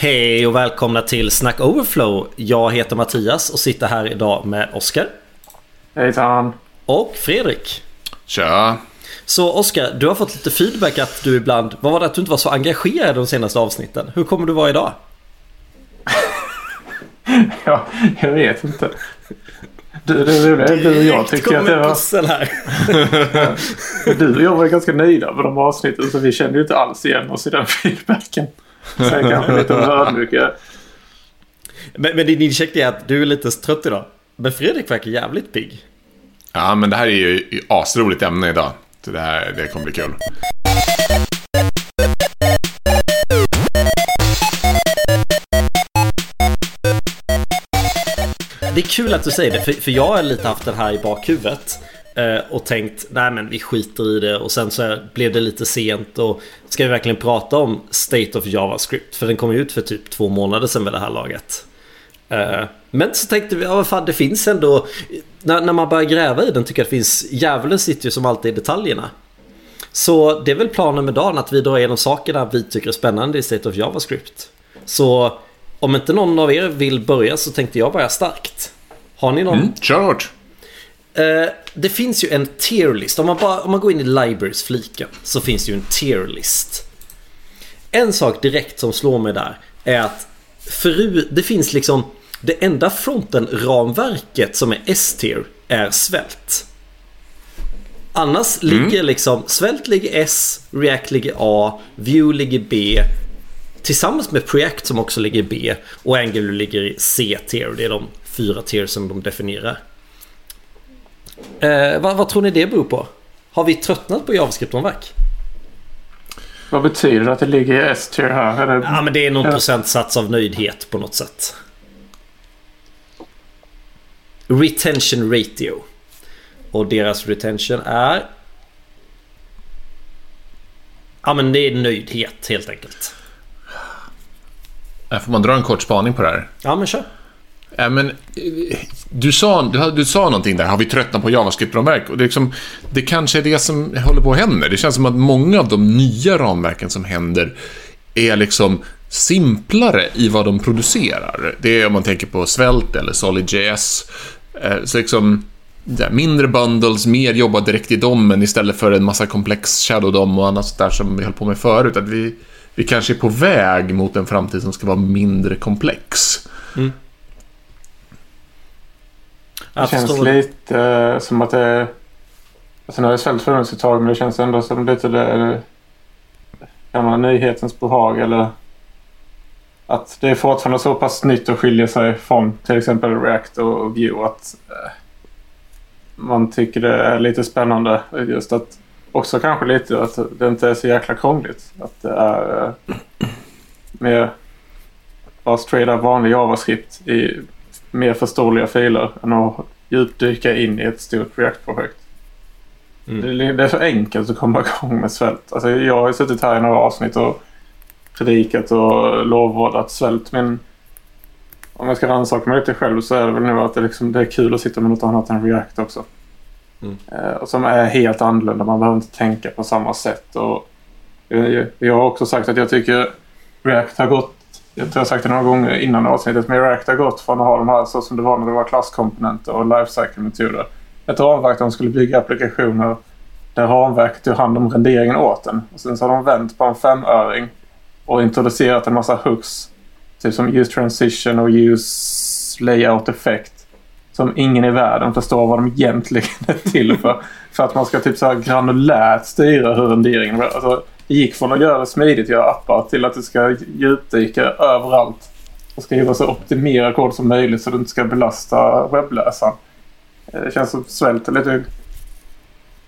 Hej och välkomna till Snack Overflow. Jag heter Mattias och sitter här idag med Oskar. Hejsan. Och Fredrik. Tja. Så Oskar, du har fått lite feedback att du ibland, vad var det att du inte var så engagerad de senaste avsnitten? Hur kommer du vara idag? ja, jag vet inte. Du, du, du, du och jag tyckte att det var... här. du och jag var ganska nöjda med de avsnitten så vi kände ju inte alls igen oss i den feedbacken. Sen kanske lite ödmjuka. Men, men din incheck är att du är lite trött idag. Men Fredrik verkar jävligt pigg. Ja, men det här är ju asroligt ämne idag. Så det här det kommer bli kul. Det är kul att du säger det, för, för jag har lite haft den här i bakhuvudet. Eh, och tänkt, nej men vi skiter i det. Och sen så blev det lite sent. Och ska vi verkligen prata om State of JavaScript? För den kom ut för typ två månader sedan vid det här laget. Eh, men så tänkte vi, ja vad fan det finns ändå. När, när man börjar gräva i den tycker jag att det finns, djävulen sitter ju som alltid i detaljerna. Så det är väl planen med dagen att vi drar igenom sakerna vi tycker är spännande i State of JavaScript. Så om inte någon av er vill börja så tänkte jag börja starkt. Har ni någon? Mm, kör hårt. Uh, det finns ju en tierlist. Om man, bara, om man går in i libraries-fliken så finns det ju en tierlist. En sak direkt som slår mig där är att förut, det finns liksom det enda fronten-ramverket som är S-tier är svält. Annars mm. ligger liksom svält ligger S, React ligger A, Vue ligger B. Tillsammans med Preact som också ligger B och Angular ligger i C-tier. Det är de fyra tier som de definierar. Eh, vad, vad, tror ni det beror på? Har vi tröttnat på JavaScript-ramverk? Vad betyder det att det ligger i S-tier här? Det... Ja, men det är någon ja. procentsats av nöjdhet på något sätt. Retention ratio. Och deras retention är... Ja, men det är nöjdhet helt enkelt. Får man dra en kort spaning på det här? Ja, men kör. Ja, men, eh, du, sa, du, du sa någonting där, har vi tröttnat på JavaScript-ramverk? Och det, liksom, det kanske är det som håller på att hända. Det känns som att många av de nya ramverken som händer är liksom simplare i vad de producerar. Det är om man tänker på Svält eller SolidJS. Eh, så liksom, mindre bundles, mer jobba direkt i domen istället för en massa komplex shadow dom och annat sånt där som vi höll på med förut. Att vi, vi kanske är på väg mot en framtid som ska vara mindre komplex. Mm. Det känns lite uh, som att det... Alltså nu har det svällt funnits ett tag men det känns ändå som lite det... Gamla nyhetens behag eller... Att det är fortfarande så pass nytt och skiljer sig från till exempel React och Vue att... Uh, man tycker det är lite spännande. Just att också kanske lite att det inte är så jäkla krångligt. Att det är uh, mer bara straight up vanlig JavaScript i mer förståeliga filer än att djupdyka in i ett stort React-projekt. Mm. Det, är så enkelt att komma igång med svält. Alltså, jag har suttit här i några avsnitt och predikat och lovordat svält. Men om jag ska rannsaka mig lite själv så är det väl nu att det, liksom, det är kul att sitta med något annat än React också. Mm. Eh, som är helt annorlunda. Man behöver inte tänka på samma sätt. Och, jag, jag har också sagt att jag tycker React har gått jag tror jag sagt det några gånger innan avsnittet, men React har gått från att ha de här så som det var när det var klasskomponenter och lifecycle-metoder. Ett ramverk där de skulle bygga applikationer där ramverket tog hand om renderingen åt den. Och sen så har de vänt på en femöring och introducerat en massa hooks. Typ som use transition och use layout effect. Som ingen i världen förstår vad de egentligen är till för. för att man ska typ så här granulärt styra hur renderingen... Alltså, det gick från att göra smidigt, göra appar, till att det ska djupdyka överallt. Och skriva så optimerad kod som möjligt så du inte ska belasta webbläsaren. Eh, det känns som svälter lite... Det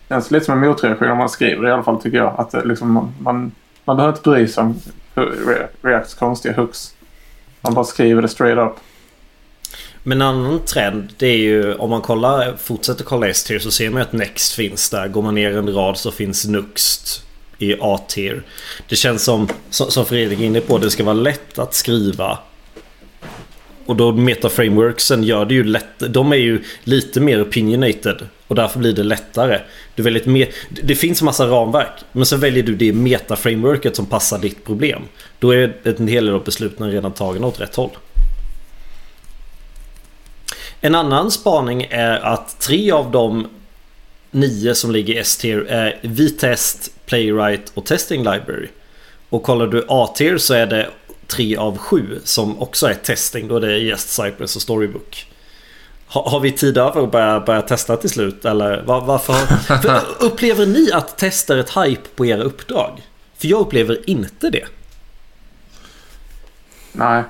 känns lite som en motreaktion om man skriver i alla fall tycker jag. Att eh, liksom, man, man, man behöver inte bry sig om Reacts konstiga hooks. Man bara skriver det straight up. Men en annan trend det är ju om man kollar, fortsätter kolla S-tier så ser man att Next finns där. Går man ner en rad så finns Nuxt i A-tier. Det känns som, som Fredrik är inne på, det ska vara lätt att skriva. Och då Meta-frameworksen gör det ju lätt. De är ju lite mer opinionated Och därför blir det lättare. Du väljer mer, det finns massa ramverk. Men så väljer du det meta-frameworket som passar ditt problem. Då är en hel del av besluten redan tagna åt rätt håll. En annan spaning är att tre av de nio som ligger i S-tier är V-test, Playwright och Testing Library. Och kollar du A-tier så är det tre av sju som också är testing. Då är det Jest, Cypress och Storybook. Har, har vi tid över att börja, börja testa till slut? Eller var, varför? För upplever ni att testa ett hype på era uppdrag? För jag upplever inte det. Nej.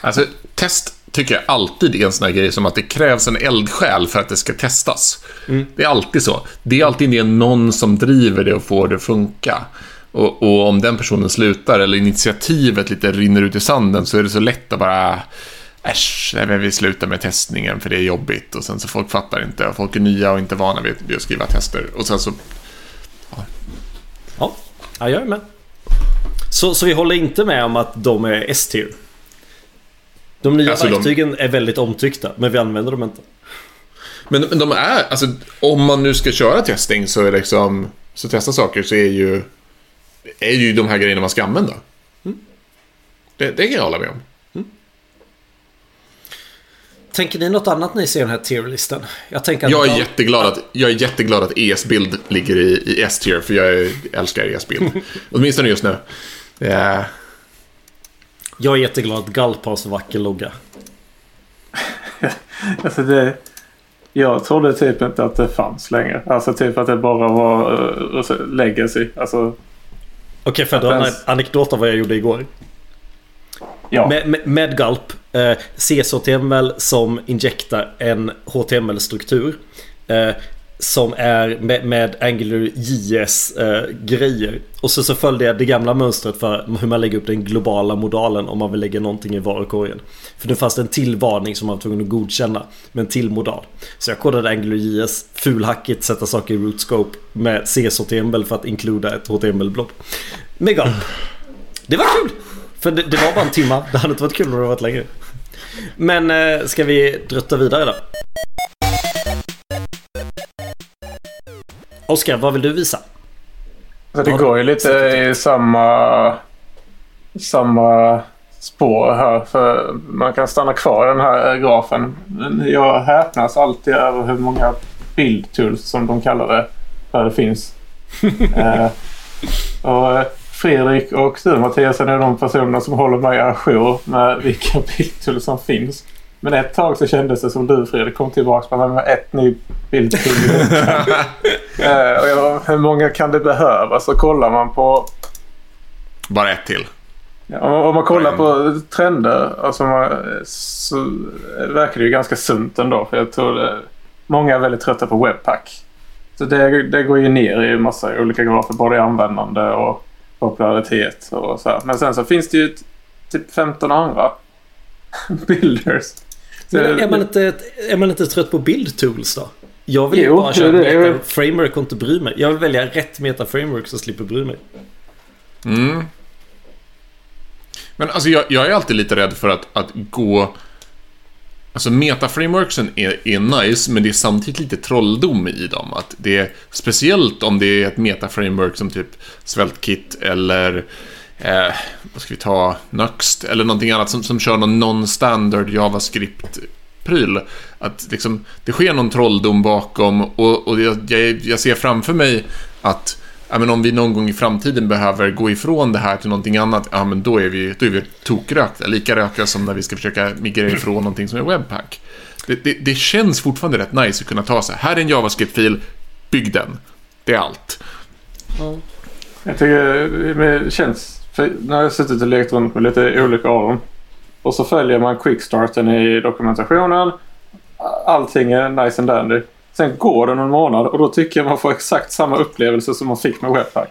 Alltså test tycker jag alltid är en sån här grej som att det krävs en eldsjäl för att det ska testas. Mm. Det är alltid så. Det är alltid det någon som driver det och får det att funka. Och, och, om den personen slutar eller initiativet lite rinner ut i sanden så är det så lätt att bara Äsch, nej, men vi slutar med testningen för det är jobbigt och sen så folk fattar inte och folk är nya och inte vana vid, att skriva tester och sen så... Ja, ja, jag är med. Så, så vi håller inte med om att de är S-tier? De nya alltså verktygen de... är väldigt omtyckta, men vi använder dem inte. Men, men de är, alltså om man nu ska köra testing så är liksom, så testa saker så är ju, är ju de här grejerna man ska använda. Mm. Det, det kan jag hålla med om. Mm. Tänker ni något annat när ni ser den här tierlistan? Jag, tänker att jag, är jätteglad att, jag är jätteglad att ES-bild ligger i, i S-tier, för jag älskar ES-bild. Åtminstone just nu. Yeah. Jag är jätteglad att Galp har så vacker logga. alltså det... Jag trodde typ inte att det fanns längre. Alltså typ att det bara var uh, legacy. Alltså... Okej, okay, jag dra en anekdot av vad jag gjorde igår? Ja. Med, med, med Gulp, eh, CSHTML som injektar en HTML-struktur. Eh, som är med, med Angular JS eh, grejer. Och så, så följde jag det gamla mönstret för hur man lägger upp den globala modalen om man vill lägga någonting i varukorgen. För det fanns en till varning som man var tvungen att godkänna med en till modal. Så jag kodade Angular JS fulhackigt sätta saker i rootscope med CSHTML för att inkluda ett HTML-blob. Mega. Det var kul! För det, det, var bara en timma, Det hade inte varit kul om det varit längre. Men eh, ska vi drutta vidare då? Oskar, vad vill du visa? Så det går ju lite i samma, samma spår här. För man kan stanna kvar i den här grafen. Jag häpnas alltid över hur många bildtools som de kallar det. Där det finns. eh, och Fredrik och du Mattias är de personerna som håller mig ajour med vilka bildtools som finns. Men ett tag så kändes det som du Fredrik kom tillbaka med ett ny bild eh, och jag, hur många kan det behöva? Så kollar man på... Bara ett till. Ja, om, man kollar på trender alltså man, så verkar det ju ganska sunt ändå. För jag tror det, många är väldigt trötta på Webpack. Så det, det går ju ner i massa olika grafer. Både i användande och popularitet och så här. Men sen så finns det ju typ 15 andra builders. Men är, man inte, är man inte trött på build tools då? Jag vill jo, bara köra meta framework och inte bry mig. Jag vill välja rätt meta framework så slipper bry mig. Mm. Men alltså jag, jag, är alltid lite rädd för att, att gå... Alltså metaframeworksen är, är nice, men det är samtidigt lite trolldom i dem. Att det är, speciellt om det är ett metaframework som typ Svältkit eller eh, vad ska vi ta, Nuxt eller någonting annat som, som kör någon non-standard JavaScript-pryl. Att liksom, det sker någon trolldom bakom och, och jag, jag, ser framför mig att ja, men om vi någon gång i framtiden behöver gå ifrån det här till någonting annat, ja men då är vi, då är vi tokrökta. Lika röka som när vi ska försöka migrera ifrån någonting som är webpack. Det, det, det känns fortfarande rätt nice att kunna ta sig. Här är en JavaScript-fil, bygg den. Det är allt. Mm. Jag tycker det känns för när jag suttit och lekt runt med lite olika av dem. Och så följer man quickstarten i dokumentationen. Allting är nice and dandy. Sen går det någon månad och då tycker jag man får exakt samma upplevelse som man fick med Webpack.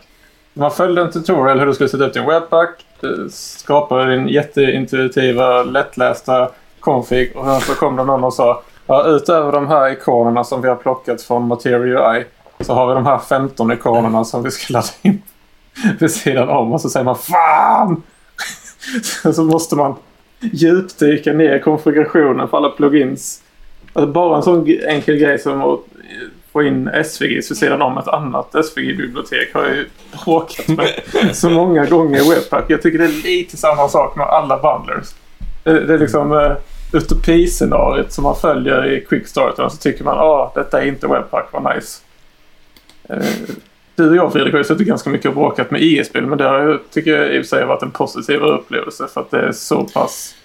Man följde en tutorial hur du skulle sätta upp din Webpack. Skapade din jätteintuitiva, lättlästa config och sen så kom det någon och sa ja, utöver de här ikonerna som vi har plockat från Material UI så har vi de här 15 ikonerna som vi ska ladda in vid sidan om och så säger man FAN! så måste man djupdyka ner konfigurationen för alla plugins. Alltså bara en sån enkel grej som att få in SVG vid sidan om ett annat SVG-bibliotek har jag ju bråkat med så många gånger i Webpack. Jag tycker det är lite samma sak med alla bundlers. Det, det är liksom eh, uh, utopiscenariet som man följer i Quickstarter och så tycker man att ah, detta är inte Webpack, vad nice. Uh, du och jag Fredrik har ju suttit ganska mycket och bråkat med IE-spel men det har jag, tycker jag i och för sig varit en positiv upplevelse för att det är så pass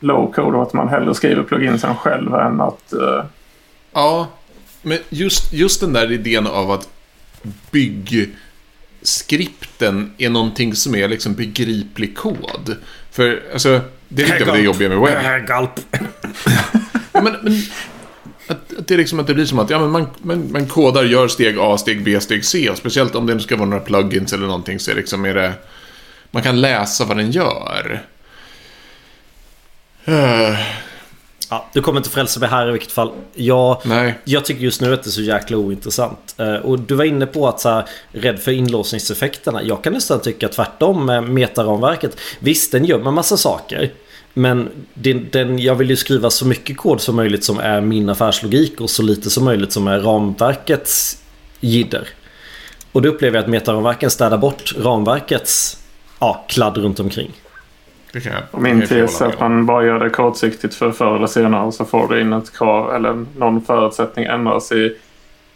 low code och att man hellre skriver pluginsen själv än att... Uh... Ja, men just, just den där idén av att byggskripten är någonting som är liksom begriplig kod. För alltså, det är lite av det jobbiga med webb. Galp. ja, men, men att, att, det är liksom att det blir som att ja, men man, man, man kodar, gör steg A, steg B, steg C. Och speciellt om det ska vara några plugins eller någonting så är, liksom, är det... Man kan läsa vad den gör. Uh. Ja, du kommer inte frälsa mig här i vilket fall. Jag, Nej. jag tycker just nu att det är så jäkla ointressant. Uh, och du var inne på att så här, rädd för inlåsningseffekterna. Jag kan nästan tycka tvärtom med metaramverket. Visst, den gömmer massa saker. Men den, den, jag vill ju skriva så mycket kod som möjligt som är min affärslogik och så lite som möjligt som är ramverkets jidder. Och då upplever jag att metaramverken städar bort ramverkets ja, kladd runt omkring. Och min tes är att man bara gör det kortsiktigt för förr eller senare så får du in ett krav eller någon förutsättning ändras i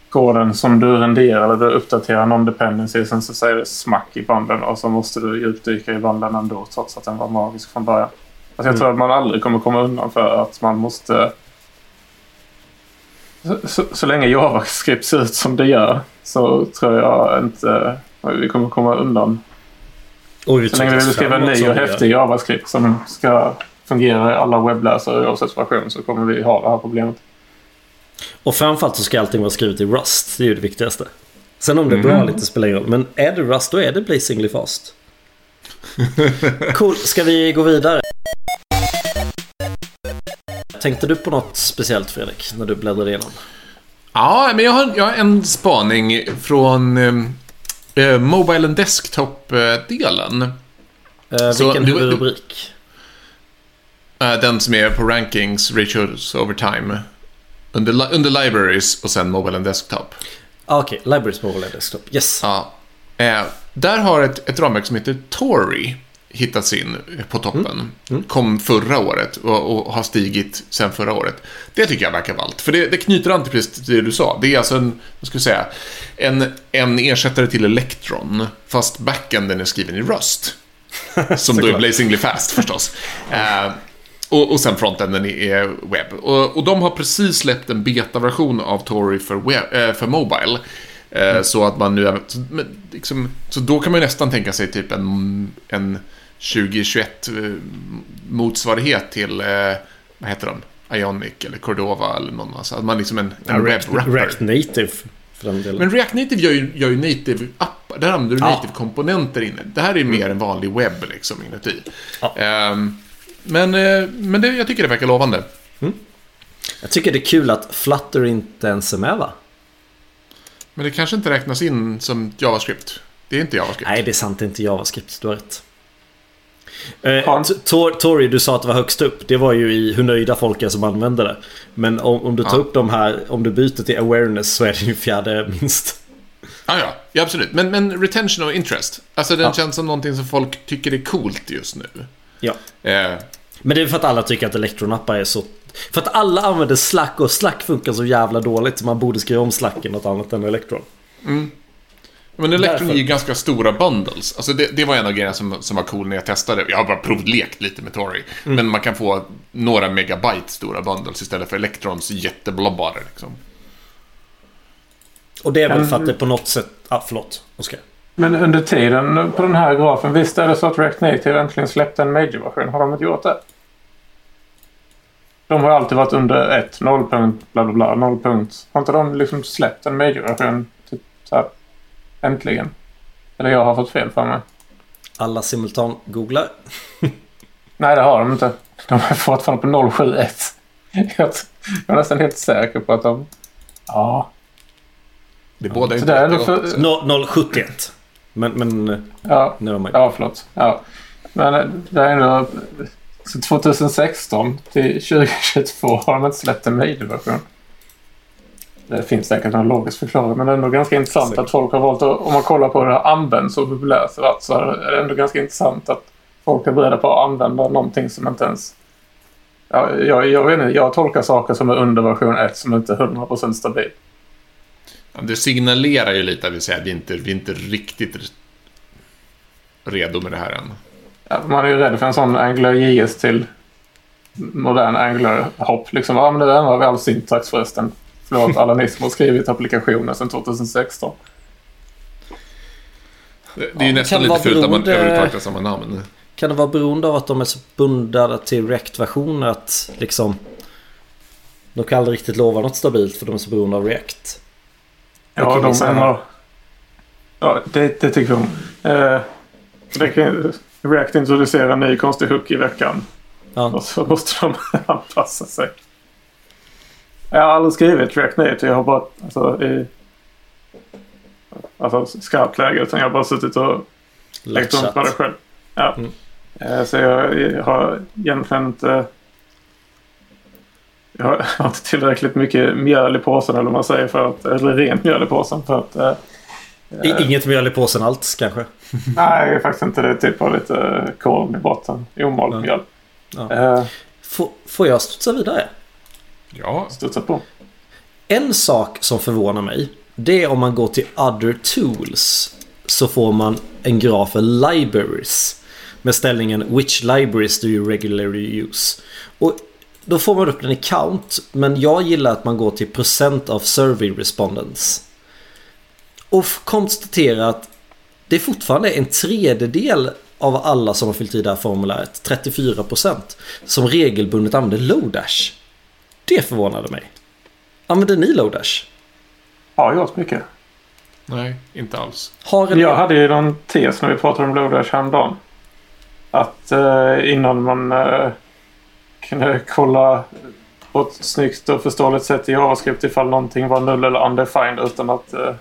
koden som du renderar eller du uppdaterar någon dependency. Sen så säger det smack i banden och så måste du djupdyka i banden ändå trots att den var magisk från början. Alltså jag mm. tror att man aldrig kommer komma undan för att man måste... Så, så, så länge JavaScript ser ut som det gör så tror jag inte vi kommer komma undan och så länge vi vill skriva en ny och häftig JavaScript som ska fungera i alla webbläsare oavsett version så kommer vi ha det här problemet. Och framförallt så ska allting vara skrivet i Rust. Det är ju det viktigaste. Sen om det är bra mm. lite spelar ingen roll. Men är det Rust då är det Blazingly fast. cool, ska vi gå vidare? Tänkte du på något speciellt Fredrik när du bläddrade igenom? Ja, men jag har, jag har en spaning från eh, Mobile and Desktop-delen. Eh, vilken huvudrubrik? Eh, den som är på Rankings, Ratios over time. Under, under Libraries och sen Mobile and Desktop. Ah, Okej, okay. Libraries, Mobile and Desktop. Yes. Ja. Eh, där har ett, ett ramverk som heter Tory hittats in på toppen. Mm. Mm. Kom förra året och, och, har stigit sen förra året. Det tycker jag verkar ballt. För det, det knyter an till precis det du sa. Det är alltså en, vad ska jag säga, en, en ersättare till Electron. Fast backenden är skriven i Rust. Som då är blazingly fast förstås. Uh, och, och sen frontenden är webb. Och, och de har precis släppt en betaversion av Tory för, web, äh, för Mobile. Mm. Så att man nu... Liksom, så då kan man nästan tänka sig typ en, en 2021 eh, motsvarighet till, eh, vad heter de? Ionic eller Cordova eller någon. Alltså att man liksom en, en React, React Native. Men React Native gör ju, gör ju native appar. Där använder du ja. native komponenter inne. Det här är mm. mer en vanlig webb liksom inuti. Ja. Um, men men det, jag tycker det verkar lovande. Mm. Jag tycker det är kul att Flutter inte ens är med va? Men det kanske inte räknas in som JavaScript. Det är inte JavaScript. Nej, det är sant. Det är inte JavaScript. Du har rätt. Eh, Tori, du sa att det var högst upp. Det var ju i hur nöjda folk är som använder det. Men om, om du tar ja. upp de här, om du byter till awareness så är det ju fjärde minst. Ah, ja, ja, absolut. Men, men retention och interest. Alltså den ja. känns som någonting som folk tycker är coolt just nu. Ja. Eh. Men det är för att alla tycker att elektronappar är så... För att alla använder Slack och Slack funkar så jävla dåligt så man borde skriva om Slack i något annat än Electron. Mm. Men Electron är ju ganska stora bundles. Alltså det, det var en av grejerna som, som var cool när jag testade. Jag har bara provlekt lite med Tori. Mm. Men man kan få några megabyte stora bundles istället för Electrons jätteblobbar. Liksom. Och det är väl för att det på något sätt... Ah, förlåt, Oskar. Men under tiden på den här grafen, visst är det så att React Native äntligen släppte en major-version? Har de inte gjort det? De har alltid varit under ett, noll punkt, bla bla bla, noll punkt. Har inte de liksom släppt en major-version? Typ så här Äntligen. Eller jag har fått fel för mig. Alla simultan-googlar. Nej, det har de inte. De är fortfarande på 071. Jag är nästan helt säker på att de... Ja. Det är båda inte är för... 071. Men... men ja, ja, förlåt. Ja. Men eh, det är ändå... Så 2016 till 2022 har de inte släppt en major-version. det finns säkert någon logisk förklaring men det är ändå ganska intressant säkert. att folk har valt att, om man kollar på hur det har använts och populärt så är det ändå ganska intressant att folk är beredda på att använda någonting som inte ens... Ja, jag, jag, vet inte, jag tolkar saker som är under version 1 som inte är 100% stabil. Ja, det signalerar ju lite att vi säger att vi inte, vi är inte riktigt redo med det här än. Man är ju rädd för en sån Angular JS till modern Angular-hopp. Liksom, ja, men det ändrar vi all syntax förresten. Förlåt alla ni som har skrivit applikationer sedan 2016. Det, det är ju ja, nästan lite fult att man överhuvudtaget har samma namn. Kan det vara beroende av att de är så bundna till React-versioner att liksom... De kan aldrig riktigt lova något stabilt för de är så beroende av React. Ja, de är... Ja, det, det tycker jag om. Eh, React introducerar en ny konstig hook i veckan. Ja. Och så måste de anpassa sig. Jag har aldrig skrivit React Native. Jag har bara alltså, i alltså, skarpt läge. Utan jag har bara suttit och lagt runt på det själv. Ja. Mm. Eh, så jag har egentligen inte... Jag har inte tillräckligt mycket mjöl i påsen eller vad man säger för att... Eller rent mjöl i påsen för att... Eh, Inget mjöl i påsen alls kanske? Nej, faktiskt inte. Det är typ av lite korn i botten. Omalt ja. mjöl. Ja. Uh, får jag studsa vidare? Ja. Studsa på. En sak som förvånar mig. Det är om man går till other tools. Så får man en graf för libraries. Med ställningen which libraries do you regularly use. Och då får man upp en account. Men jag gillar att man går till procent of survey respondents. Och konstatera att det är fortfarande en tredjedel av alla som har fyllt i det här formuläret, 34% som regelbundet använder Lodash. Det förvånade mig. Använder ni Lodash? Har gjort mycket. Nej, inte alls. Har Jag hade ju någon tes när vi pratade om Lodash häromdagen. Att eh, innan man eh, kunde kolla på ett snyggt och förståeligt sätt i JavaScript ifall någonting var null eller undefined utan att eh,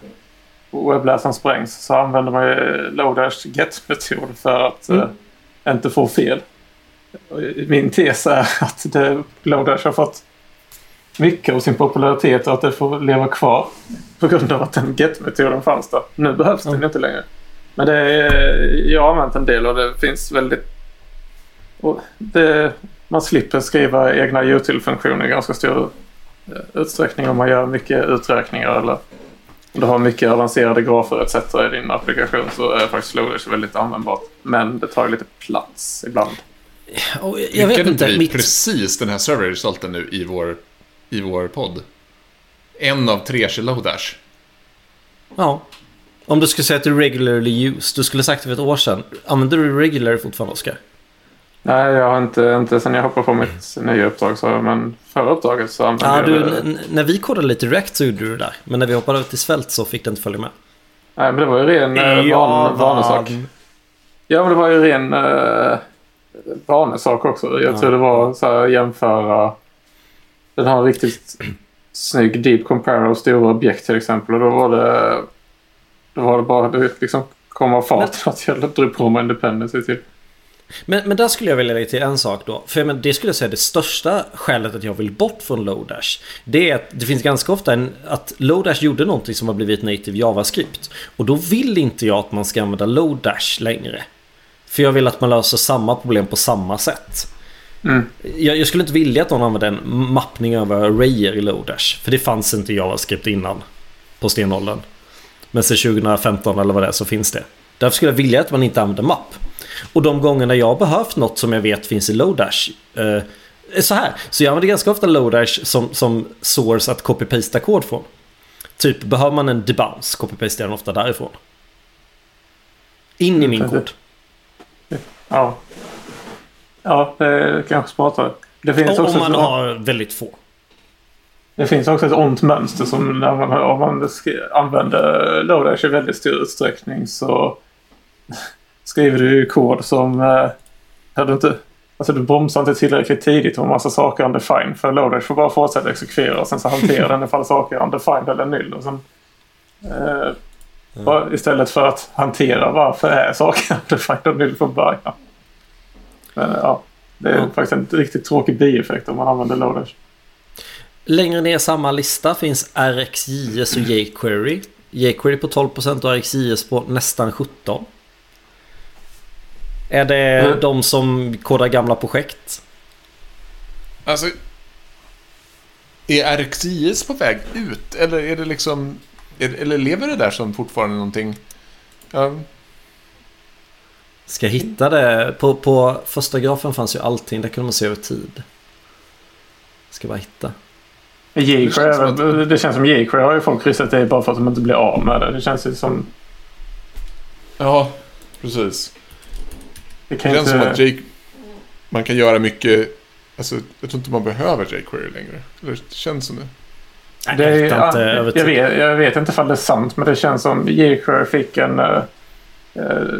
webbläsaren sprängs så använder man ju Lodash get-metod för att mm. uh, inte få fel. Min tes är att det, Lodash har fått mycket av sin popularitet och att det får leva kvar på grund av att den get-metoden fanns där. Nu behövs mm. den inte längre. Men det är, jag har använt en del och det finns väldigt... Det, man slipper skriva egna util-funktioner i ganska stor eh, utsträckning om man gör mycket uträkningar eller du har mycket avancerade grafer etc. i din applikation så är faktiskt Flowdash väldigt användbart. Men det tar lite plats ibland. Och jag vet inte, vi mitt... precis den här server-resulten nu i vår, i vår podd? En av tre Lodash. Ja. Om du skulle säga att du regularly use, du skulle sagt det för ett år sedan. Använder du regular fortfarande, Oskar? Nej, jag har inte, inte sen jag hoppade på mitt nya uppdrag. Så, men förra uppdraget så använde ja, jag det. När vi kodade lite React så gjorde du det där. Men när vi hoppade över till Svält så fick det inte följa med. Nej, men det var ju ren ja, van, vanesak. Ja, men det var ju ren uh, vanesak också. Jag ja. tror det var så här jämföra. Den har en riktigt snygg deep compare av stora objekt till exempel. Och då var det, då var det bara det liksom kom av farten att jag drog på mig Independency till. Men, men där skulle jag vilja lägga till en sak då. För men, det skulle jag säga det största skälet att jag vill bort från Lodash. Det är att det finns ganska ofta en, att Lodash gjorde någonting som har blivit native JavaScript. Och då vill inte jag att man ska använda Lodash längre. För jag vill att man löser samma problem på samma sätt. Mm. Jag, jag, skulle inte vilja att någon använde en mappning över arrayer i Lodash. För det fanns inte JavaScript innan. På stenåldern. Men sen 2015 eller vad det är så finns det. Därför skulle jag vilja att man inte använder mapp. Och de gångerna jag har behövt något som jag vet finns i Lodash. Eh, så här, så jag använder ganska ofta Lodash som, som source att copy-pasta kod från. Typ behöver man en debounce, copy-pastar den ofta därifrån. In i min kod. Ja. Ja, det kanske smartare. Det finns också om man har väldigt få. Det finns också ett ont mönster som när man, om man använder Lodash i väldigt stor utsträckning så skriver du kod som... Eh, du inte... Alltså du bromsar inte tillräckligt tidigt om massa saker undefined. För Lodash får bara fortsätta exekvera och sen så hanterar den ifall saker är undefined eller null. Och sen, eh, mm. Istället för att hantera varför är saker undefined och null från början. Men ja, det är mm. faktiskt en riktigt tråkig bieffekt om man använder Lodash. Längre ner i samma lista finns RxJS och jQuery. jQuery på 12% och RxJS på nästan 17%. Är det mm. de som kodar gamla projekt? Alltså... Är RxJS på väg ut? Eller är det liksom... Eller lever det där som fortfarande någonting... Ja. Ska hitta det. På, på första grafen fanns ju allting. Där kunde man se över tid. Ska bara hitta. Det, det känns som Jquery har ju folk kryssat i bara för att de inte blir av med det. Det känns ju som... Ja, precis. Det, det känns inte... som att Jake, man kan göra mycket... Alltså, jag tror inte man behöver jQuery längre. Eller det känns som det. det är, jag, ja, jag, vet, jag vet inte ifall det är sant, men det känns som jQuery fick en... Uh,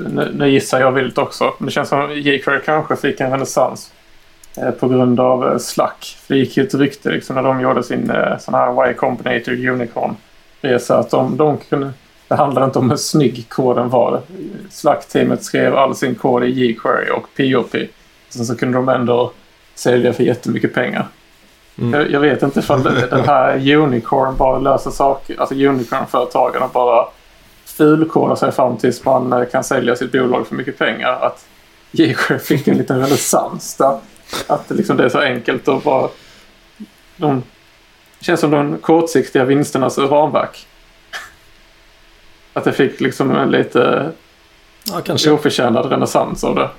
nu, nu gissar jag vilt också. Men det känns som jQuery kanske fick en renässans uh, på grund av uh, Slack. För det gick ju ett rykte liksom, när de gjorde sin uh, sån här Y Combinator Unicorn-resa att de, de kunde det handlar inte om hur snygg koden var. Slack-teamet skrev all sin kod i jQuery och POP. Sen så kunde de ändå sälja för jättemycket pengar. Mm. Jag, jag, vet inte ifall den här Unicorn bara löser saker. Alltså Unicorn-företagarna bara fulkodar sig fram tills man eh, kan sälja sitt bolag för mycket pengar. Att jQuery fick en liten renässans där. Att liksom det är så enkelt att bara... De, det känns som de kortsiktiga vinsternas ramverk. Att det fick liksom en lite ja, kanske. oförtjänad renässans av det.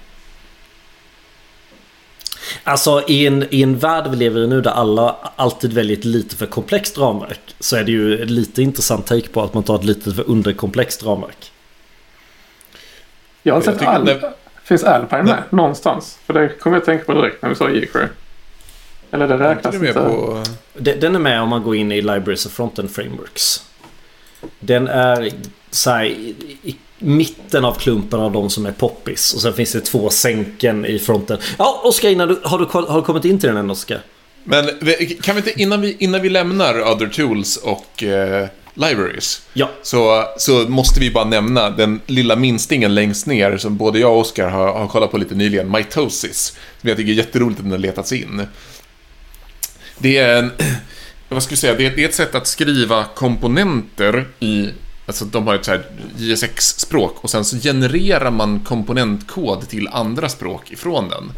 Alltså i en, i en värld vi lever i nu där alla alltid väljer ett lite för komplext ramverk. Så är det ju ett lite intressant take på att man tar ett lite för underkomplext ramverk. Jag har sett Al det... Finns Alpine med någonstans? För det kommer jag att tänka på direkt när vi sa jQuery. Eller det räknas inte. På... Den är med om man går in i Libraries of Frontend Frameworks. Den är så här, i mitten av klumpen av de som är poppis. Och sen finns det två sänken i fronten. Ja, Oskar, innan du, har, du, har du kommit in till den än, Oskar? Men kan vi inte, innan vi, innan vi lämnar Other Tools och eh, Libraries, ja. så, så måste vi bara nämna den lilla minstingen längst ner som både jag och Oskar har, har kollat på lite nyligen, Mitosis, som jag tycker är jätteroligt att den har letats in. Det är en, vad ska jag säga, det är, det är ett sätt att skriva komponenter i Alltså de har ett så här JSX-språk och sen så genererar man komponentkod till andra språk ifrån den.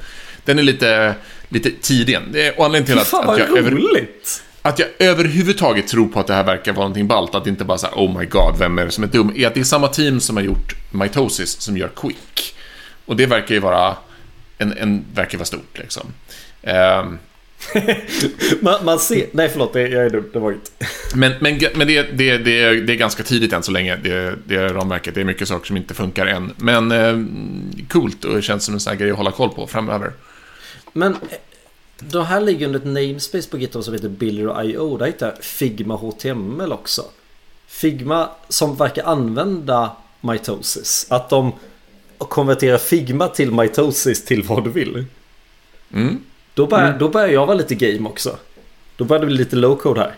Den är lite, lite tidig Och anledningen till att, Fan, att jag... Roligt. Att jag överhuvudtaget tror på att det här verkar vara någonting ballt, att det inte bara så här, oh my god, vem är det som är dum? Är att det är samma team som har gjort Mitosis som gör Quick. Och det verkar ju vara, en, en verkar vara stort liksom. Um, man, man, ser... Nej, förlåt. Det, jag är dum. Det var inte. Men, men, men det, det, det, är, det är ganska tidigt än så länge, det, det ramverket. Det är mycket saker som inte funkar än. Men eh, coolt och det känns som en sån här grej att hålla koll på framöver. Men eh, de här ligger under ett namespace på GitHub som heter Builder.io. Där hittar jag Figma HTML också. Figma som verkar använda Mitosis. Att de konverterar Figma till Mitosis till vad du vill. Mm. Då börjar, mm. då börjar jag vara lite game också. Då börjar det bli lite low-code här.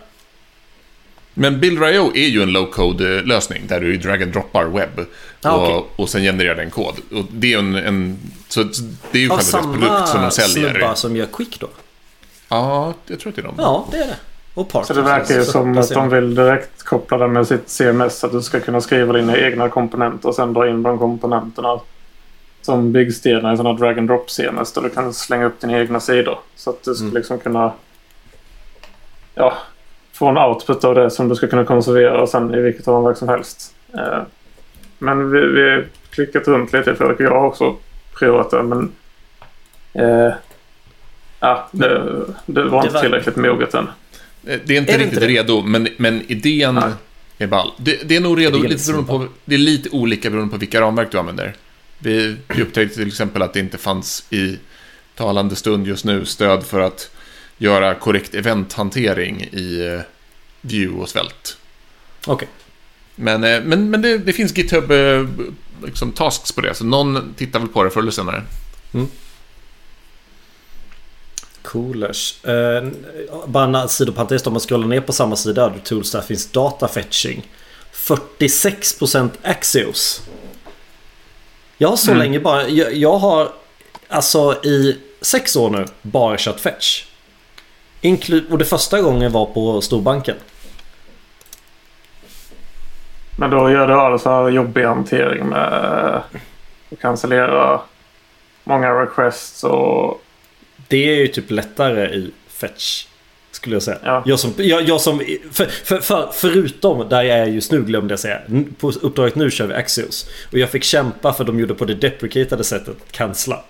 Men Build.io är ju en low-code lösning där du drag and droppar webb ah, och, okay. och sen genererar den kod. Och det är en, en så det är ju själva deras produkt som de säljer. snubbar som gör Quick då? Ja, jag tror att det är de. Ja, det är det. Och Park, så det verkar ju som att de vill direkt koppla det med sitt CMS. Att du ska kunna skriva dina egna komponenter och sen dra in de komponenterna som byggstenar i sådana drag and drop CMS där du kan slänga upp dina egna sidor. Så att du ska mm. liksom kunna ja, få en output av det som du ska kunna konservera sen i vilket ramverk som helst. Eh, men vi, har klickat runt lite för jag har också provat det men eh, ja, det, det var inte tillräckligt moget än. Eh, det är inte är riktigt inte redo men, men idén Nej. är ball. Det, det, är nog redo, lite på, det är lite olika beroende på vilka ramverk du använder. Vi, upptäckte till exempel att det inte fanns i talande stund just nu stöd för att göra korrekt eventhantering i eh, Vue och Svält. Okej. Okay. Men, eh, men, men det, det finns GitHub eh, liksom, tasks på det, så någon tittar väl på det förr eller senare. Mm. Coolers. Eh, bara en sidoparentes om man scrollar ner på samma sida, Tools, där finns data fetching. 46% Axios. Jag har så mm. länge bara, jag, jag, har alltså i sex år nu bara kört fetch. Inklu och det första gången var på storbanken. Men då gör du alltså jobbig hantering med att cancellera många requests och... Det är ju typ lättare i Fetch. Skulle jag säga. Ja. Jag som, jag, jag som för, för, för, förutom där jag är just nu glömde jag säga. På uppdraget nu kör vi Axios. Och jag fick kämpa för de gjorde på det deprecated sättet att cancella.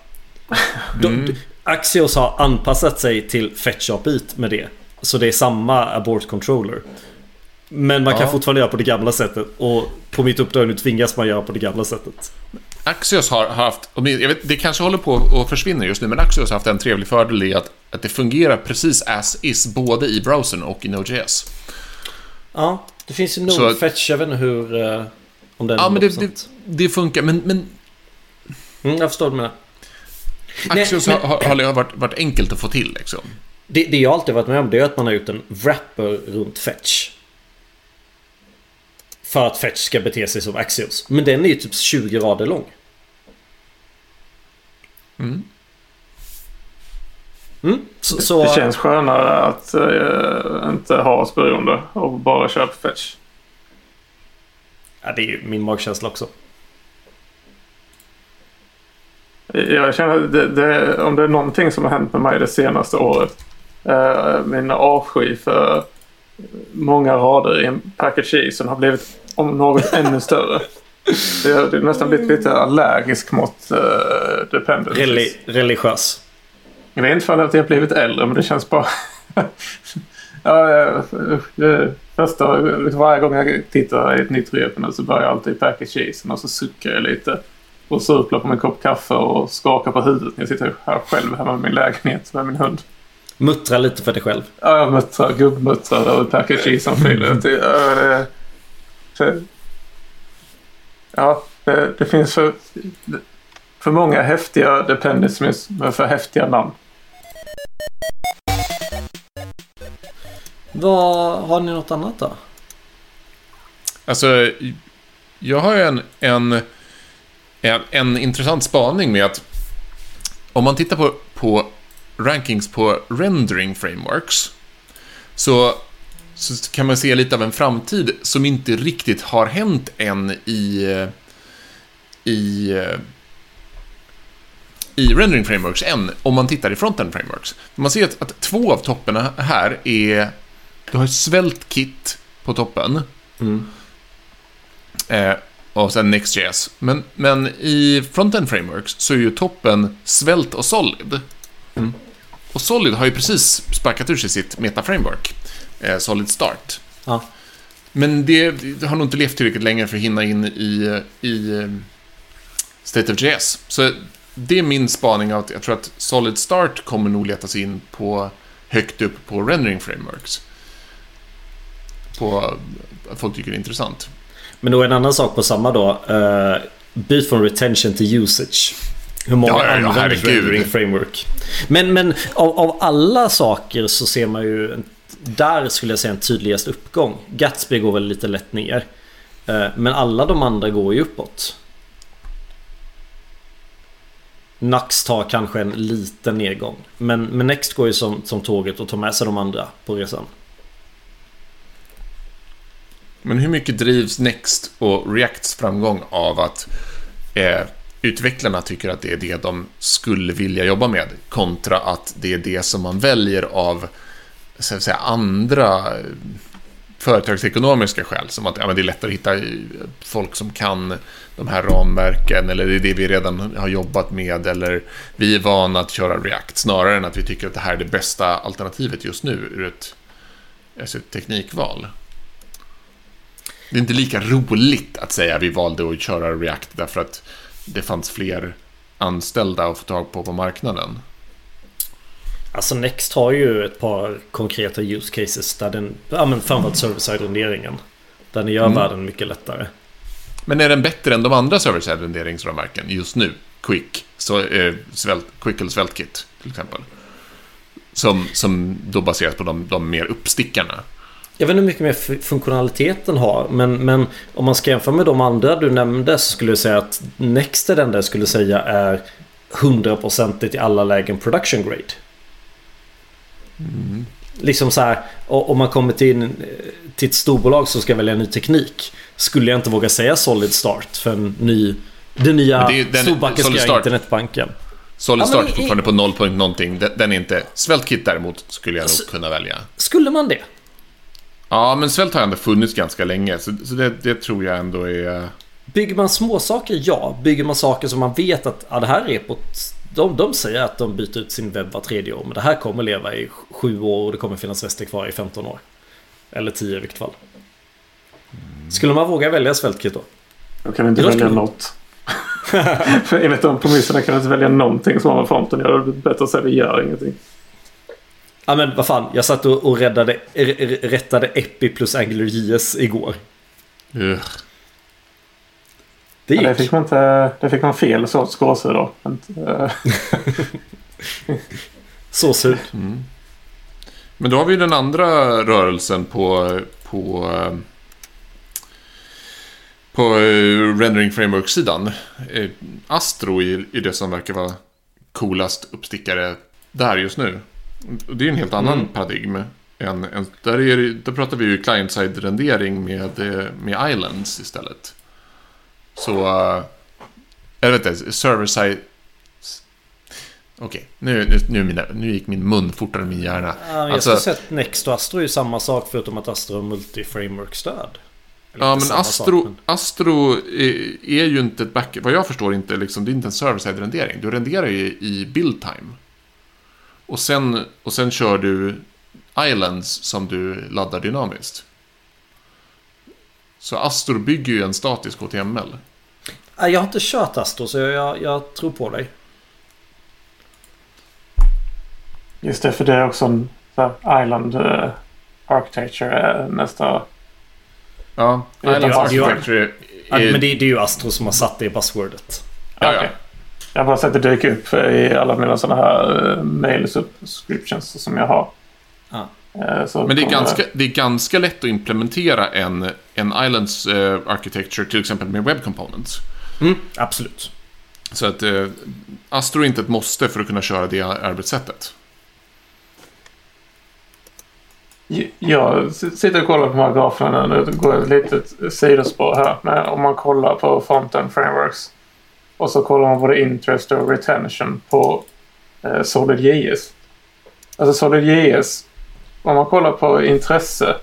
De, Mm. Axios har anpassat sig till Fetch API med det. Så det är samma abort controller. Men man kan Ja. fortfarande göra på det gamla sättet. Och på mitt uppdrag nu tvingas man göra på det gamla sättet. Axios har haft, jag vet, det kanske håller på att försvinna just nu, men Axios har haft en trevlig fördel i att, att det fungerar precis as is, både i browsern och i Node.js. Ja, det finns ju nog Fetch. Jag vet inte hur... eh, om den Ja, men det, 100%. det, det funkar, men, men Mm, jag förstår vad du menar. Nej, Axios men- har, har, har varit, varit enkelt att få till liksom. Det, det jag alltid varit med om det är att man har gjort en wrapper runt Fetch. För att Fetch ska bete sig som Axios. Men den är ju typ 20 rader lång. Mm. Mm, så, så, Det känns skönare att eh, inte ha oss beroende och bara köra på fetch. ja, det är ju min magkänsla också. Jag känner det, det, om det är någonting som har hänt med mig det senaste året. Eh, min avsky för många rader i en package som har blivit om något ännu större. Det har nästan blivit lite allergisk mot uh, dependencies. Reli, religiös. Jag vet inte för att jag blivit äldre men det känns bara... ja, eh, det första, varje gång jag tittar i ett nytt repo så börjar jag alltid i package och så suckar jag lite. Och surplar på min kopp kaffe och skakar på huvudet när jag sitter här själv hemma i min lägenhet med min hund. Muttra lite för dig själv. Ja, jag muttrar, gubbmuttrar över package som Det, ja, det, det, ja, det, det finns för, för många häftiga dependencies med för häftiga namn. Vad, har ni något annat då? Alltså, jag har ju en, en, en, en intressant spaning med att om man tittar på, på rankings på rendering frameworks så, så kan man se lite av en framtid som inte riktigt har hänt än i, i, i rendering frameworks än, om man tittar i frontend frameworks. Man ser att, att två av topparna här är, du har SvelteKit på toppen, Mm. Eh, och sen Next.js. Men, men i Frontend Frameworks så är ju toppen Svelte och Solid. Mm. Och Solid har ju precis sparkat ur sig sitt meta-framework. Eh, Solid Start. Ja. Men det, det har nog inte levt tillräckligt länge för att hinna in i, i eh, State of JS. Så det är min spaning att jag tror att Solid Start kommer nog leta sig in på högt upp på rendering frameworks. På att folk tycker det är intressant. Men då en annan sak på samma då. Uh, byt från retention till usage. Hur många Ja, ja, ja, använder rendering framework? Men, men av, av alla saker så ser man ju en, där skulle jag säga en tydligast uppgång. Gatsby går väl lite lätt ner. Eh, men alla de andra går ju uppåt. Nax tar kanske en liten nedgång. Men, men Next går ju som, som tåget och tar med sig de andra på resan. Men hur mycket drivs Next och Reacts framgång av att eh, utvecklarna tycker att det är det de skulle vilja jobba med kontra att det är det som man väljer av så att säga, andra företagsekonomiska skäl som att ja, men det är lättare att hitta folk som kan de här ramverken eller det är det vi redan har jobbat med eller vi är vana att köra React snarare än att vi tycker att det här är det bästa alternativet just nu ur ett, alltså ett teknikval. Det är inte lika roligt att säga att vi valde att köra React därför att det fanns fler anställda att få tag på på marknaden. Alltså Next har ju ett par konkreta use cases där den, ja men framförallt server-side renderingen. Där ni gör Mm. världen mycket lättare. Men är den bättre än de andra server-side renderingsramverken just nu? Quick, så, eh, svält, Quick eller SvelteKit till exempel. Som, som då baseras på de, de mer uppstickarna. Jag vet inte hur mycket mer fu- funktionalitet den har. Men, men om man ska jämföra med de andra du nämnde så skulle jag säga att Next är den där jag skulle säga är 100% i alla lägen production grade. Liksom så här, om man kommer till, till ett storbolag som ska välja ny teknik. Skulle jag inte våga säga Solid Start för en ny, den nya storbackiska internetbanken. Solid ja, Start är fortfarande på 0. någonting. Den är inte... Svältkit däremot skulle jag nog kunna välja. Skulle man det? Ja, men svält har ändå funnits ganska länge. Så, så det, det, tror jag ändå är... Bygger man småsaker? Ja. Bygger man saker som man vet att ja, det här är på... De, de säger att de byter ut sin webb var tredje år. Men det här kommer leva i sju år och det kommer finnas rester kvar i 15 år. Eller 10 i vilket fall. Skulle man våga välja svältkit då? Då kan inte välja något. För enligt de premisserna kan du inte välja någonting som har med fronten att göra. Det är bättre att säga att det gör ingenting. Ja men vad fan, jag satt och, räddade, rättade Epi plus Angular JS igår. Uh. Det gick. Ja, det fick man inte, det fick man fel sorts gåshud Så surt. Mm. Men då har vi den andra rörelsen på, på på eh, rendering framework-sidan. Eh, Astro är det som verkar vara coolast uppstickare där just nu. Det är en helt annan mm. paradigm. Än, än, där, är, där pratar vi ju client-side rendering med, eh, med islands istället. Så, jag vet inte, server-side... Okej, okay. nu, nu, nu, nu gick min mun fortare än min hjärna. Ja, jag alltså, har sett Next och Astro är ju samma sak förutom att Astro har multi-framework-stöd. Ja, men Astro, sak, men... Astro är, är, ju inte ett back... Vad jag förstår inte, liksom, det är inte en server-side rendering. Du renderar ju i build time. Och sen, och sen kör du islands som du laddar dynamiskt. Så Astro bygger ju en statisk HTML. Jag har inte kört Astro så jag, jag tror på dig. Just det, för det är också en island uh, architecture uh, nästa Ja, Island Architecture är... Men det är, det är ju Astro som har satt det i buzzwordet. Ja, ja. Okay. Jag har bara sett det dyka upp i alla mina sådana här uh, mail subscriptions som jag har. Ja. Uh, Men det är, ganska, det är ganska lätt att implementera en, en Islands uh, Architecture till exempel med Web Components. Mm, absolut. Så att uh, Astro är inte ett måste för att kunna köra det arbetssättet. Jag sitter och kollar på de här graferna nu. Det går ett litet sidospår här. Men om man kollar på Frontend Frameworks och så kollar man både interest och retention på eh, SolidJS. Alltså SolidJS, om man kollar på intresse,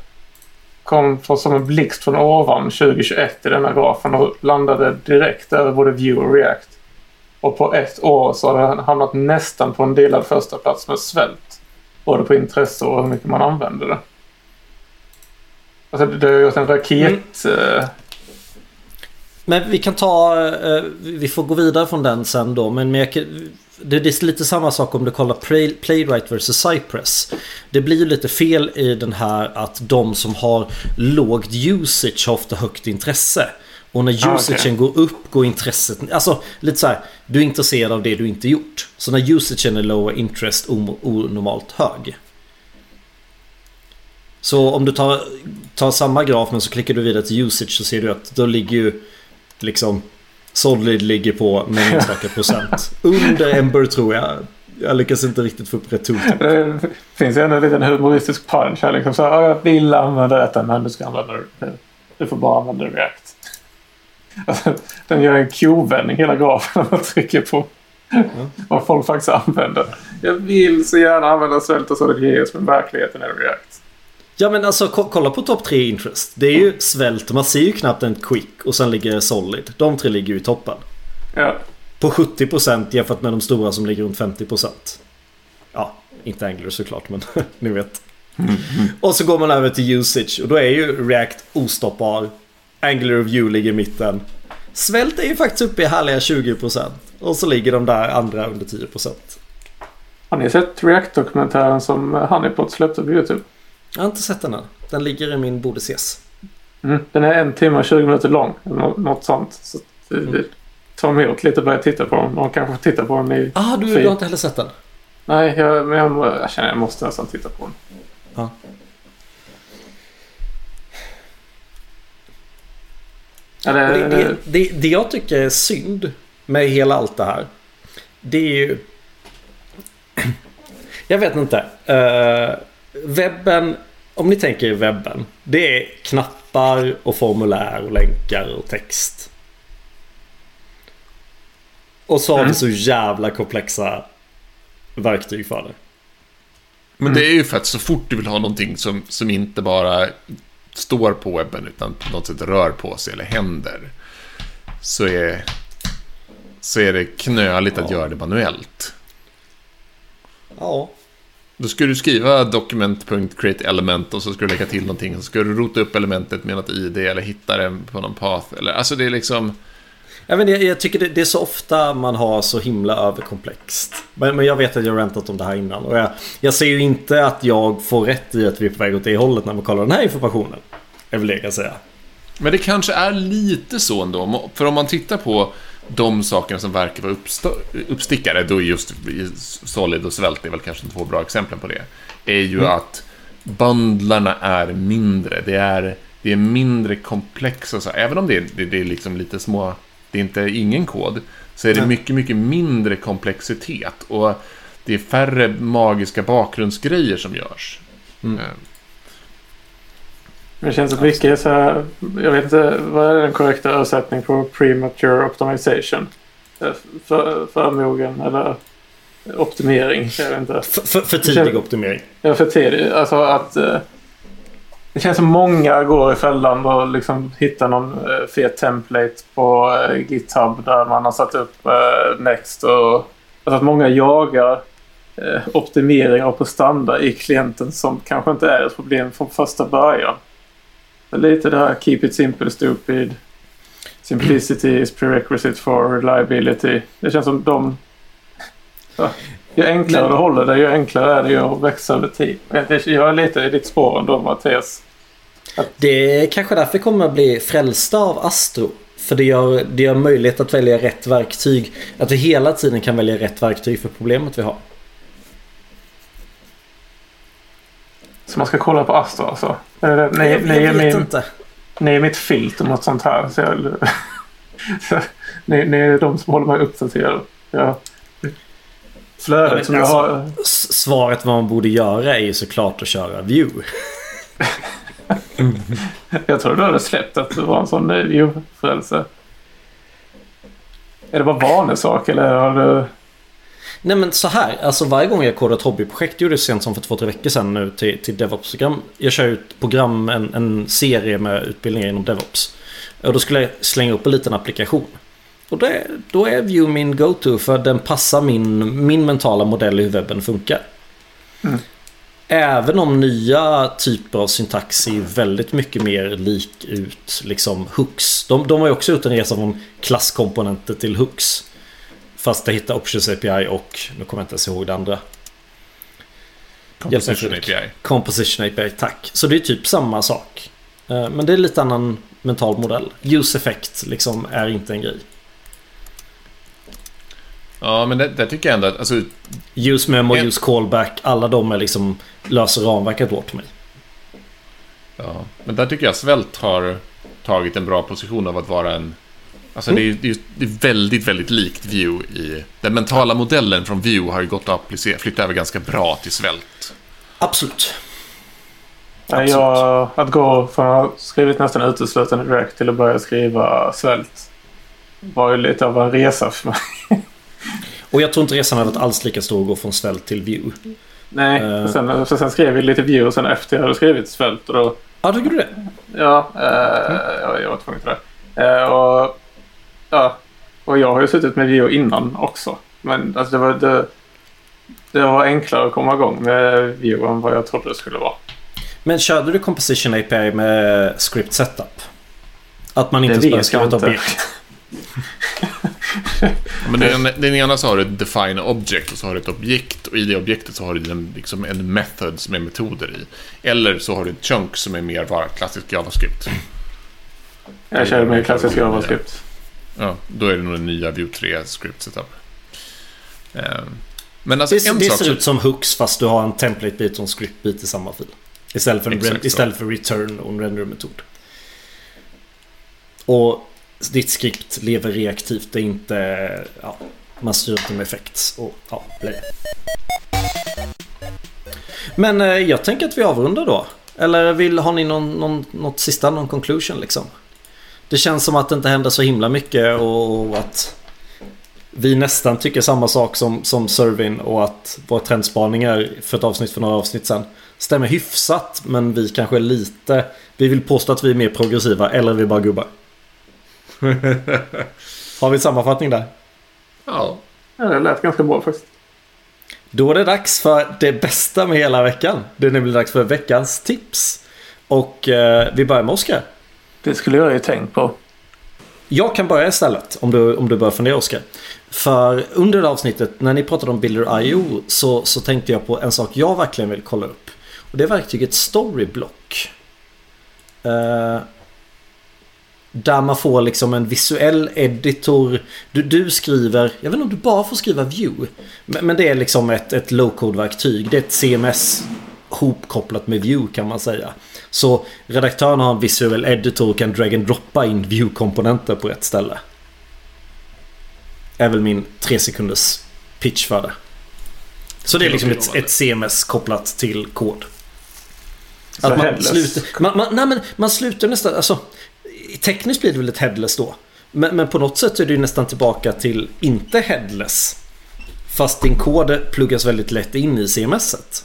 kom för, som en blixt från ovan 2021 i denna grafen och landade direkt över både Vue och React. Och på ett år så har det hamnat nästan på en delad första plats med svält. Både på intresse och hur mycket man använder det. Alltså det har gjort en raket... Mm. Uh... Men vi kan ta... Uh, vi får gå vidare från den sen då. Men det är lite samma sak om du kollar Play, Playwright vs Cypress. Det blir ju lite fel i den här att de som har lågt usage har ofta högt intresse. Och när ah, usagen okay. går upp går intresset... Alltså lite så här. Du är intresserad av det du inte gjort. Så när usagen är low interest onormalt hög. Så om du tar, tar samma graf men så klickar du vidare till usage så ser du att då ligger ju liksom Solid ligger på någon enstaka procent. Under Ember tror jag. Jag lyckas inte riktigt få upp rätt ton. Det finns ju ändå en liten humoristisk punch här. Liksom så, jag vill använda detta men du ska använda det. Du får bara använda React. Alltså, den gör en kovändning hela grafen när man trycker på mm. vad folk faktiskt använder. Jag vill så gärna använda svält och solid men verkligheten är React. Ja men alltså kolla på topp 3 interest. Det är ju svält, man ser ju knappt en quick och sen ligger solid. De tre ligger ju i toppen. Ja. På 70% jämfört med de stora som ligger runt 50%. Ja, inte Angular såklart men ni vet. Mm. Och så går man över till usage och då är ju React ostoppbar. Angular View ligger i mitten. Svält är ju faktiskt uppe i härliga 20% och så ligger de där andra under 10%. Har ni sett React-dokumentären som Honeypot släppte på YouTube? Jag har inte sett den än. Den ligger i min borde ses. Mm, den är en timme och 20 minuter lång. Något sånt. Så det, mm. det tar mig åt lite att börja titta på den. Man kanske får titta på den i... Ah, du, du har inte heller sett den? Nej, jag, men jag, jag känner att jag måste nästan titta på den. Ja. Ja, det, det, det, det, det jag tycker är synd med hela allt det här. Det är ju... Jag vet inte. Uh, webben, om ni tänker i webben. Det är knappar och formulär och länkar och text. Och så har mm. vi så jävla komplexa verktyg för det. Men det är ju för att så fort du vill ha någonting som, som inte bara står på webben utan på något sätt rör på sig eller händer. Så är, så är det knöligt ja. att göra det manuellt. Ja. Då ska du skriva document.createElement och så ska du lägga till någonting. Så ska du rota upp elementet med något ID eller hitta det på någon path. Eller, alltså det är liksom... Jag, vet, jag, jag tycker det, det, är så ofta man har så himla överkomplext. Men, men jag vet att jag har rantat om det här innan. Och jag, jag ser ju inte att jag får rätt i att vi är på väg åt det hållet när man kollar den här informationen. Är väl det jag kan säga. Men det kanske är lite så ändå. För om man tittar på de sakerna som verkar vara uppstickare, då är just Solid och Svält är väl kanske två bra exempel på det, är ju mm. att bundlarna är mindre. Det är, det är mindre komplexa, så även om det är, det, det är liksom lite små, det är inte ingen kod, så är det mycket, mycket mindre komplexitet. Och det är färre magiska bakgrundsgrejer som görs. Mm. Det känns som mycket så här, jag vet inte, vad är den korrekta översättningen på premature optimization? Eh, för, förmogen eller optimering? Jag vet inte. För, för, för tidig känns, optimering? Ja, för tidig. Alltså att eh, det känns som många går i fällan och liksom hittar någon eh, fet template på GitHub där man har satt upp Next. Och, alltså att många jagar optimeringar på standard i klienten som kanske inte är ett problem från första början. Lite det här keep it simple stupid. Simplicity is prerequisite for reliability. Det känns som de... Ja, ju enklare du håller det, ju enklare är det ju att växa över tid. Jag är lite i ditt spår ändå Mattias. Att... Det är kanske därför kommer att bli frälsta av Astro. För det gör, det gör möjlighet att välja rätt verktyg. Att vi hela tiden kan välja rätt verktyg för problemet vi har. Så man ska kolla på Astro alltså? Ni, ni, jag, jag är min, inte. Ni är mitt filter mot sånt här. Så jag, ni, ni, är de som håller mig uppdaterad. Ja. Flödet ja, som alltså, jag har... Svaret vad man borde göra är ju såklart att köra view. jag tror du hade släppt att det var en sån view-frälse. Är det bara vanesak eller har du... Nej men så här, alltså varje gång jag kodar ett hobbyprojekt, gjorde det sent som för två, tre veckor sedan nu till, till DevOps-program. Jag kör ut program, en, en serie med utbildningar inom DevOps. Och då skulle jag slänga upp en liten applikation. Och det, då är Vue min go-to för den passar min, min mentala modell hur webben funkar. Mm. Även om nya typer av syntax ser väldigt mycket mer lik ut liksom hooks. De, de har ju också gjort en resa från klasskomponenter till hooks. Fast det hittar Options API och, nu kommer jag inte ens ihåg det andra. Composition API. Composition API, tack. Så det är typ samma sak. Eh, men det är lite annan mental modell. Use effect liksom är inte en grej. Ja, men det, det tycker jag ändå att... Alltså, use memo, en... use callback. Alla de är liksom löser ramverket åt mig. Ja, men där tycker jag Svält har tagit en bra position av att vara en Alltså mm. det, är, det, är, väldigt, väldigt likt Vue i... Den mentala modellen från Vue har ju gått att applicera, flytta över ganska bra till svält. Absolut. Absolut. Jag, att gå från att ha skrivit nästan uteslutande direkt till att börja skriva svält var ju lite av en resa för mig. Och jag tror inte resan hade varit alls lika stor att gå från svält till Vue. Nej, uh, sen, sen skrev jag lite Vue och sen efter jag hade skrivit svält och då... Ja, tycker du det? Ja, uh, mm. jag, jag var tvungen till det. Uh, och Ja, och jag har ju suttit med Vio innan också. Men alltså det, var, det, det var enklare att komma igång med Vio än vad jag trodde det skulle vara. Men körde du Composition API med Script Setup? Att man inte det bara skriva ett objekt? Men den, den ena så har du ett define object och så har du ett objekt och i det objektet så har du en, liksom en method som är metoder i. Eller så har du ett chunk som är mer bara klassisk JavaScript. Jag kör med klassisk JavaScript. Ja, då är det nog den nya Vue 3 script setup. Ehm, men alltså det, en det sak ser ut som hooks fast du har en template-bit och en script-bit i samma fil. Istället för, en, istället för return och en render-metod. Och ditt skript lever reaktivt. Det är inte... Ja, man styr inte med effekts och ja, blä. Men eh, jag tänker att vi avrundar då. Eller vill, har ni någon, någon, något sista, någon conclusion liksom? Det känns som att det inte händer så himla mycket och att vi nästan tycker samma sak som, som Servin och att våra trendspaningar för ett avsnitt för några avsnitt sedan stämmer hyfsat. Men vi kanske är lite... Vi vill påstå att vi är mer progressiva eller är vi bara gubbar? Har vi sammanfattning där? Ja. ja, det lät ganska bra faktiskt. Då är det dags för det bästa med hela veckan. Det är nämligen dags för veckans tips. Och eh, vi börjar med Oskar. Det skulle jag ju tänkt på. Jag kan börja istället om du, om du börjar fundera Oskar. För under det avsnittet när ni pratade om Builder.io så, så tänkte jag på en sak jag verkligen vill kolla upp. Och det är verktyget Storyblock. Eh, där man får liksom en visuell editor. Du, du skriver, jag vet inte om du bara får skriva view. Men, men det är liksom ett, ett low-code-verktyg. Det är ett CMS hopkopplat med view kan man säga. Så redaktören har en visuell editor och kan drag and droppa in view-komponenter på ett ställe. Är väl min tre sekunders pitch för det. Så det är liksom ett, ett CMS kopplat till kod. Att man, slutar, man, man, nej men man slutar nästan, alltså tekniskt blir det väl ett headless då. Men, men, på något sätt är det ju nästan tillbaka till inte headless. Fast din kod pluggas väldigt lätt in i CMS-et.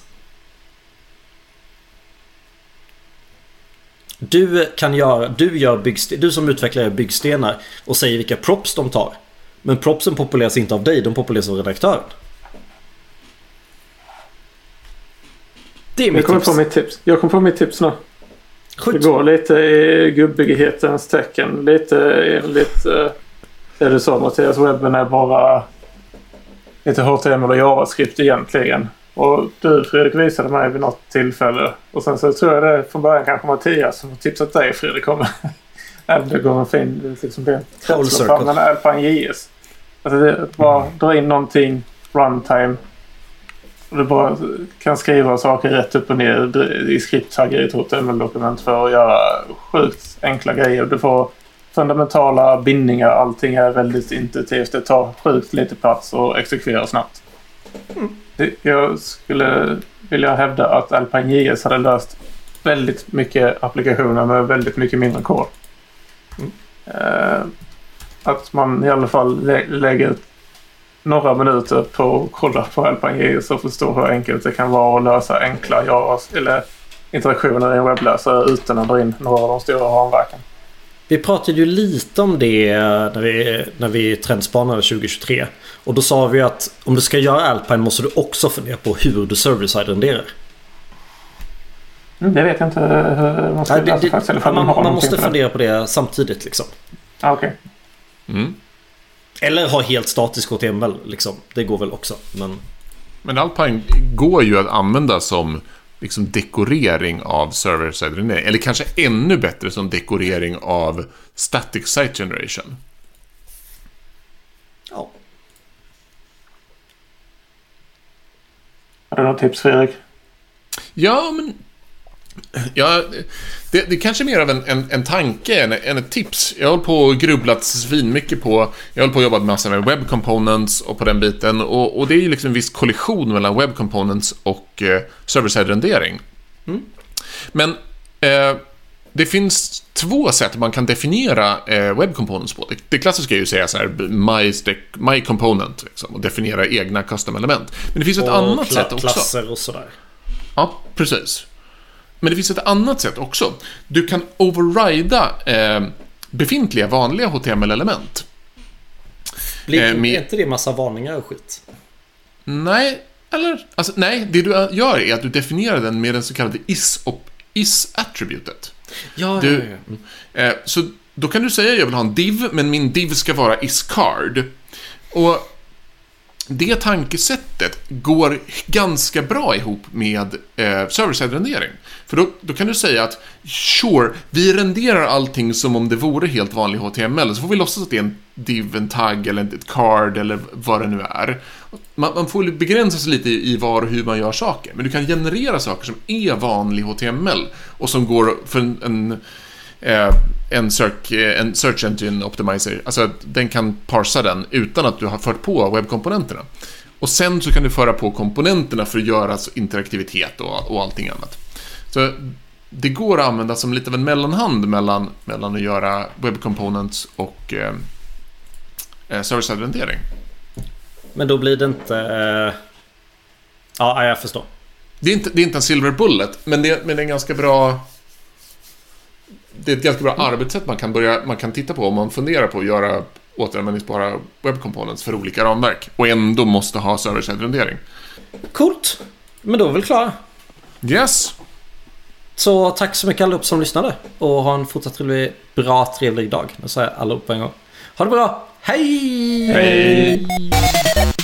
Du kan göra, du gör byggsten, du som utvecklare byggstenar och säger vilka props de tar. Men propsen populeras inte av dig, de populeras av redaktören. Det är mitt jag kommer tips. På mitt tips. Jag kommer på mitt tips nu. Skjut. Det går lite i gubbighetens tecken. Lite enligt eh, det du sa Mattias. Webben är bara lite HTML och JavaScript egentligen. Och du Fredrik visade mig vid något tillfälle. Och sen så tror jag det från början kanske Mattias som har tipsat dig Fredrik om. Även det går en fin liksom det. Men Alpine JS. Alltså det, bara dra in någonting runtime du bara kan skriva saker rätt upp och ner i skripttaggar i ett HTML-dokument för att göra sjukt enkla grejer. Du får fundamentala bindningar. Allting är väldigt intuitivt. Det tar sjukt lite plats och exekverar snabbt. Mm. Jag skulle vilja hävda att Alpine JS hade löst väldigt mycket applikationer med väldigt mycket mindre kod. Mm. Uh, att man i alla fall lä lägger några minuter på att kolla på Alpine och förstå hur enkelt det kan vara att lösa enkla Javas, eller interaktioner i en webbläsare utan att dra in några av de stora ramverken. Vi pratade ju lite om det när vi, när vi trendspanade 2023. Och då sa vi att om du ska göra Alpine måste du också fundera på hur du server-side renderar. Mm, det vet jag inte hur man ska Nej, det, det, det, Man, man måste fundera på det samtidigt liksom. Ah, Okej. Okay. Mm. Eller ha helt statisk HTML liksom. Det går väl också. Men, men Alpine går ju att använda som liksom dekorering av server-side renering. Eller kanske ännu bättre som dekorering av static site generation. Ja. Har du något tips Fredrik? Ja, men Ja, det, det kanske är mer av en, en, en tanke än, än, ett tips. Jag har på och grubblat svinmycket på... Jag håller på att jobba massa med web components och på den biten. Och, och det är ju liksom en viss kollision mellan web components och eh, server-side rendering. Mm. Men eh, det finns två sätt man kan definiera eh, web components på. Det, det klassiska är ju att säga så här, my, my component, liksom, och definiera egna custom element. Men det finns ett annat sätt också. klasser och sådär. Ja, precis. Men det finns ett annat sätt också. Du kan overrida eh, befintliga vanliga HTML-element. Blir eh, med... inte det massa varningar och skit? Nej, eller alltså, nej, det du gör är att du definierar den med den så kallade is is-attributet. Ja, du, ja, ja. Mm. Eh, så då kan du säga att jag vill ha en div, men min div ska vara is-card. Och det tankesättet går ganska bra ihop med eh, server-side-rendering. För då, då, kan du säga att sure, vi renderar allting som om det vore helt vanlig HTML, så får vi låtsas att det är en div, en tagg eller ett card eller vad det nu är. Man, man får begränsa sig lite i var och hur man gör saker, men du kan generera saker som är vanlig HTML och som går för en, en en, search, eh, en search engine optimizer. Alltså den kan parsa den utan att du har fört på webbkomponenterna. Och sen så kan du föra på komponenterna för att göra interaktivitet och, och allting annat. Så det går att använda som lite av en mellanhand mellan, mellan att göra web components och eh, eh service-identitering. Men då blir det inte... Eh... Ja, jag förstår. Det är inte, det är inte en silver bullet, men det, men det är en ganska bra... Det är ett ganska bra arbetssätt man kan, börja, man kan titta på om man funderar på att göra återanvändningsbara web components för olika ramverk och ändå måste ha server-side Coolt! Men då är vi väl klara? Yes! Så tack så mycket allihop som lyssnade och ha en fortsatt trevlig, bra, trevlig dag. Nu säger jag allihop på en gång. Ha det bra! Hej! Hej!